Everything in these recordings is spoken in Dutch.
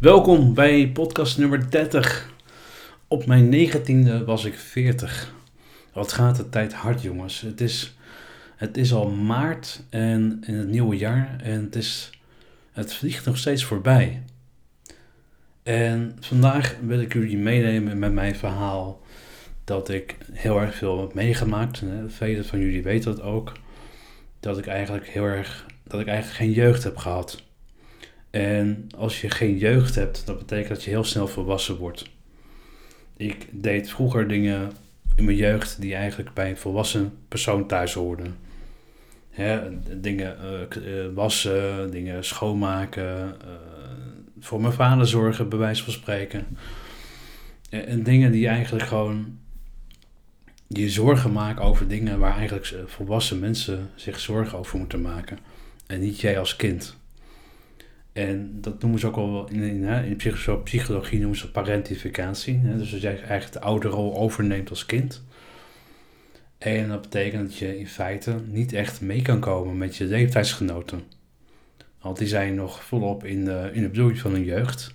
Welkom bij podcast nummer 30. Op mijn negentiende was ik 40. Wat gaat de tijd hard, jongens. Het is, het is al maart en in het nieuwe jaar en het, is, het vliegt nog steeds voorbij. En vandaag wil ik jullie meenemen met mijn verhaal dat ik heel erg veel heb meegemaakt. Velen van jullie weten dat ook. Dat ik eigenlijk heel erg, dat ik eigenlijk geen jeugd heb gehad. En als je geen jeugd hebt, dat betekent dat je heel snel volwassen wordt. Ik deed vroeger dingen in mijn jeugd die eigenlijk bij een volwassen persoon thuis hoorden. dingen uh, wassen, dingen schoonmaken, uh, voor mijn vader zorgen, bij wijze van spreken. En dingen die eigenlijk gewoon je zorgen maken over dingen waar eigenlijk volwassen mensen zich zorgen over moeten maken. En niet jij als kind. En dat noemen ze ook al in, in, psychologie noemen ze parentificatie. Hè? Dus dat jij eigenlijk de oude rol overneemt als kind. En dat betekent dat je in feite niet echt mee kan komen met je leeftijdsgenoten. Want die zijn nog volop in de, in de bloei van hun jeugd.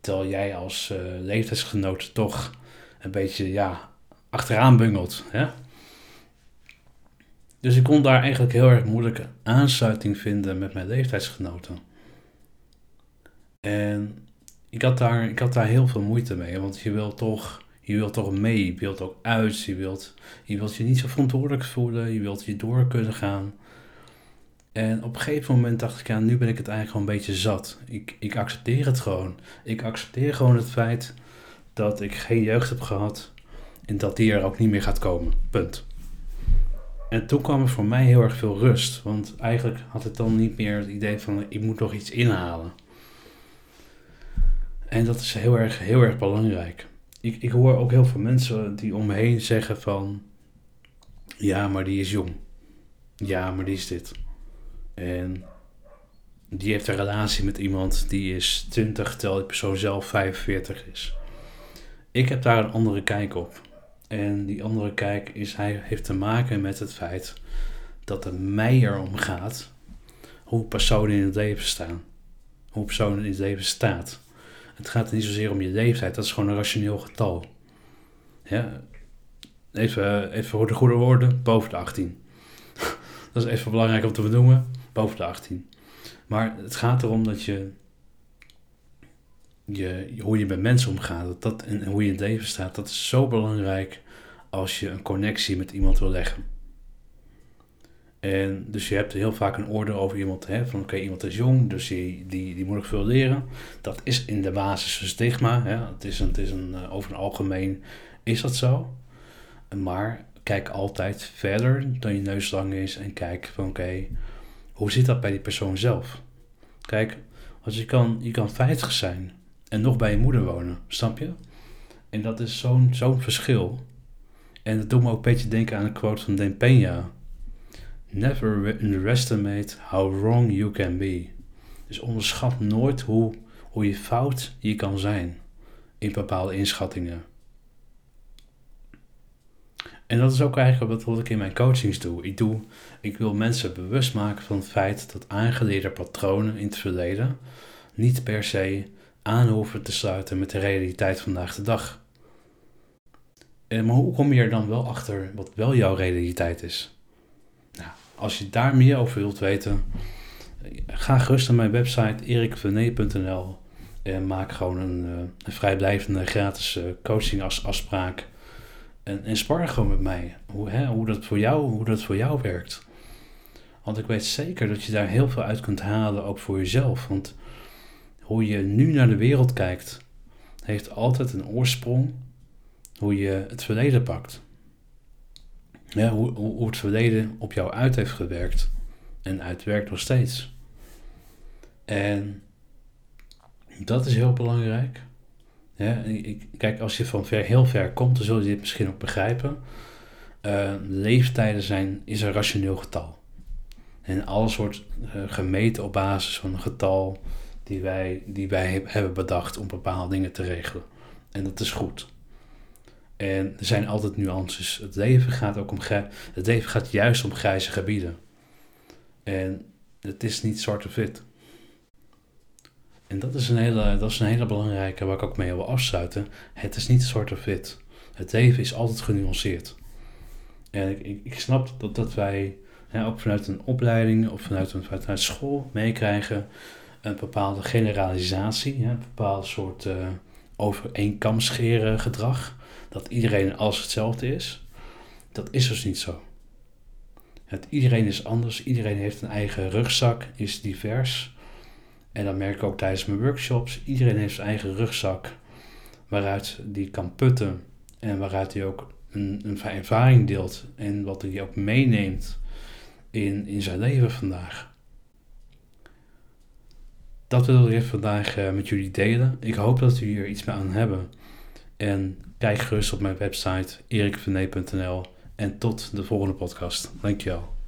Terwijl jij als uh, leeftijdsgenoot toch een beetje ja, achteraan bungelt. Hè? Dus ik kon daar eigenlijk heel erg moeilijke aansluiting vinden met mijn leeftijdsgenoten. En ik had, daar, ik had daar heel veel moeite mee, want je wilt toch, je wilt toch mee, je wilt ook uit, je wilt, je wilt je niet zo verantwoordelijk voelen, je wilt je door kunnen gaan. En op een gegeven moment dacht ik, ja, nu ben ik het eigenlijk gewoon een beetje zat. Ik, ik accepteer het gewoon. Ik accepteer gewoon het feit dat ik geen jeugd heb gehad en dat die er ook niet meer gaat komen. Punt. En toen kwam er voor mij heel erg veel rust, want eigenlijk had ik dan niet meer het idee van ik moet nog iets inhalen. En dat is heel erg, heel erg belangrijk. Ik, ik hoor ook heel veel mensen die om me heen zeggen van... Ja, maar die is jong. Ja, maar die is dit. En die heeft een relatie met iemand die is 20, terwijl die persoon zelf 45 is. Ik heb daar een andere kijk op. En die andere kijk is, hij heeft te maken met het feit dat het mij erom gaat hoe personen in het leven staan. Hoe personen in het leven staat. Het gaat niet zozeer om je leeftijd, dat is gewoon een rationeel getal. Ja, even, even voor de goede woorden, boven de 18. dat is even belangrijk om te benoemen, boven de 18. Maar het gaat erom dat je, je hoe je met mensen omgaat dat, dat, en hoe je in het leven staat, dat is zo belangrijk als je een connectie met iemand wil leggen. En dus je hebt heel vaak een oordeel over iemand. Hè, van oké, iemand is jong, dus die, die, die moet nog veel leren. Dat is in de basis een stigma. Hè. Het is het is een, eh, over het algemeen is dat zo. Maar kijk altijd verder dan je neus lang is. En kijk van oké, hoe zit dat bij die persoon zelf? Kijk, als je kan, je kan 50 zijn en nog bij je moeder wonen, snap je? En dat is zo'n zo'n verschil. En dat doet me ook een beetje denken aan een quote van Dan Peña Never underestimate how wrong you can be. Dus onderschat nooit hoe, hoe je fout je kan zijn in bepaalde inschattingen. En dat is ook eigenlijk wat ik in mijn coachings doe. Ik, doe. ik wil mensen bewust maken van het feit dat aangeleerde patronen in het verleden niet per se aan hoeven te sluiten met de realiteit vandaag de dag. En, maar hoe kom je er dan wel achter wat wel jouw realiteit is? Als je daar meer over wilt weten, ga gerust naar mijn website erikvenet.nl en maak gewoon een, uh, een vrijblijvende gratis uh, coaching afspraak. En, en spar gewoon met mij hoe, hè, hoe, dat voor jou, hoe dat voor jou werkt. Want ik weet zeker dat je daar heel veel uit kunt halen, ook voor jezelf. Want hoe je nu naar de wereld kijkt, heeft altijd een oorsprong hoe je het verleden pakt ja, hoe, het verleden op jou uit heeft gewerkt. En uitwerkt nog steeds. En dat is heel belangrijk. Ja, kijk, als je van ver, heel ver komt, dan zul je dit misschien ook begrijpen. Uh, leeftijden zijn, is een rationeel getal. En alles wordt uh, gemeten op basis van een getal die wij, die wij hebben bedacht om bepaalde dingen te regelen. En dat is goed. En er zijn altijd nuances. Het leven gaat ook om het leven gaat juist om grijze gebieden. En het is niet zwart of wit. En dat is, een hele, dat is een hele belangrijke waar ik ook mee wil afsluiten. Het is niet zwart of wit. Het leven is altijd genuanceerd. En ik, ik, ik snap dat, dat wij ook vanuit een opleiding of vanuit, vanuit school meekrijgen een bepaalde generalisatie, een bepaald soort uh, over één kam scheren gedrag. Dat iedereen alles hetzelfde is. Dat is dus niet zo. Het, iedereen is anders, iedereen heeft een eigen rugzak, is divers. En dat merk ik ook tijdens mijn workshops. Iedereen heeft zijn eigen rugzak waaruit die kan putten en waaruit hij ook een, een ervaring deelt en wat hij ook meeneemt in, in zijn leven vandaag. Dat wil ik vandaag uh, met jullie delen. Ik hoop dat jullie er iets mee aan hebben. En kijk gerust op mijn website erikvernee.nl en tot de volgende podcast. Dankjewel.